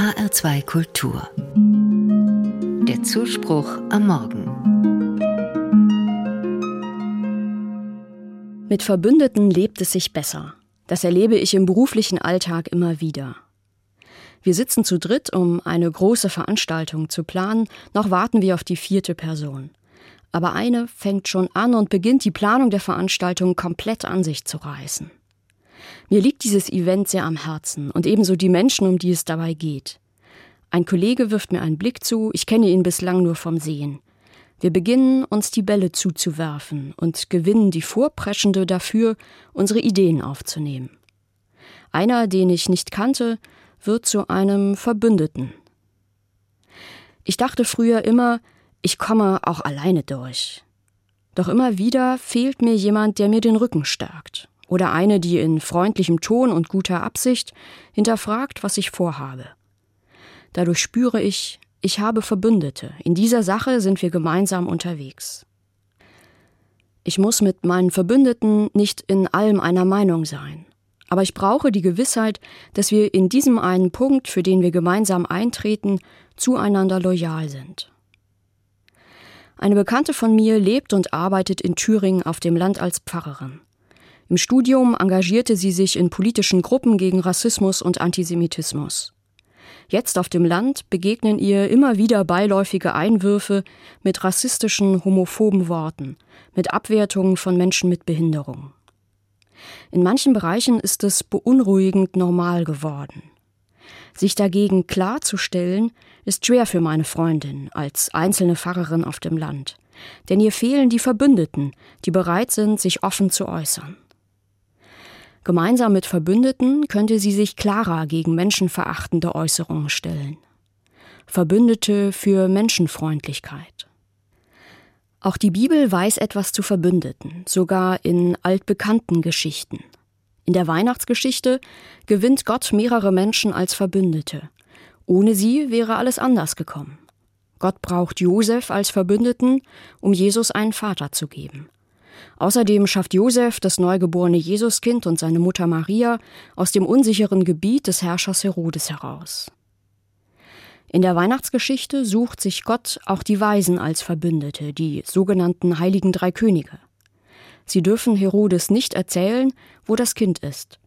HR2 Kultur. Der Zuspruch am Morgen. Mit Verbündeten lebt es sich besser. Das erlebe ich im beruflichen Alltag immer wieder. Wir sitzen zu dritt, um eine große Veranstaltung zu planen, noch warten wir auf die vierte Person. Aber eine fängt schon an und beginnt die Planung der Veranstaltung komplett an sich zu reißen. Mir liegt dieses Event sehr am Herzen und ebenso die Menschen, um die es dabei geht. Ein Kollege wirft mir einen Blick zu, ich kenne ihn bislang nur vom Sehen. Wir beginnen, uns die Bälle zuzuwerfen und gewinnen die Vorpreschende dafür, unsere Ideen aufzunehmen. Einer, den ich nicht kannte, wird zu einem Verbündeten. Ich dachte früher immer, ich komme auch alleine durch. Doch immer wieder fehlt mir jemand, der mir den Rücken stärkt oder eine, die in freundlichem Ton und guter Absicht hinterfragt, was ich vorhabe. Dadurch spüre ich, ich habe Verbündete. In dieser Sache sind wir gemeinsam unterwegs. Ich muss mit meinen Verbündeten nicht in allem einer Meinung sein. Aber ich brauche die Gewissheit, dass wir in diesem einen Punkt, für den wir gemeinsam eintreten, zueinander loyal sind. Eine Bekannte von mir lebt und arbeitet in Thüringen auf dem Land als Pfarrerin. Im Studium engagierte sie sich in politischen Gruppen gegen Rassismus und Antisemitismus. Jetzt auf dem Land begegnen ihr immer wieder beiläufige Einwürfe mit rassistischen, homophoben Worten, mit Abwertungen von Menschen mit Behinderung. In manchen Bereichen ist es beunruhigend normal geworden. Sich dagegen klarzustellen, ist schwer für meine Freundin als einzelne Pfarrerin auf dem Land, denn ihr fehlen die Verbündeten, die bereit sind, sich offen zu äußern. Gemeinsam mit Verbündeten könnte sie sich klarer gegen menschenverachtende Äußerungen stellen. Verbündete für Menschenfreundlichkeit. Auch die Bibel weiß etwas zu Verbündeten, sogar in altbekannten Geschichten. In der Weihnachtsgeschichte gewinnt Gott mehrere Menschen als Verbündete. Ohne sie wäre alles anders gekommen. Gott braucht Josef als Verbündeten, um Jesus einen Vater zu geben. Außerdem schafft Josef das neugeborene Jesuskind und seine Mutter Maria aus dem unsicheren Gebiet des Herrschers Herodes heraus. In der Weihnachtsgeschichte sucht sich Gott auch die Weisen als Verbündete, die sogenannten heiligen drei Könige. Sie dürfen Herodes nicht erzählen, wo das Kind ist.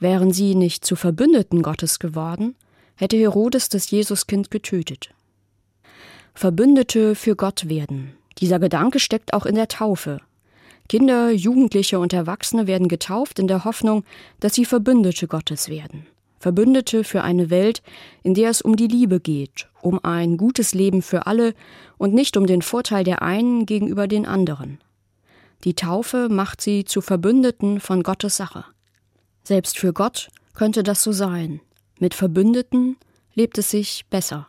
Wären sie nicht zu Verbündeten Gottes geworden, hätte Herodes das Jesuskind getötet. Verbündete für Gott werden. Dieser Gedanke steckt auch in der Taufe, Kinder, Jugendliche und Erwachsene werden getauft in der Hoffnung, dass sie Verbündete Gottes werden. Verbündete für eine Welt, in der es um die Liebe geht, um ein gutes Leben für alle und nicht um den Vorteil der einen gegenüber den anderen. Die Taufe macht sie zu Verbündeten von Gottes Sache. Selbst für Gott könnte das so sein. Mit Verbündeten lebt es sich besser.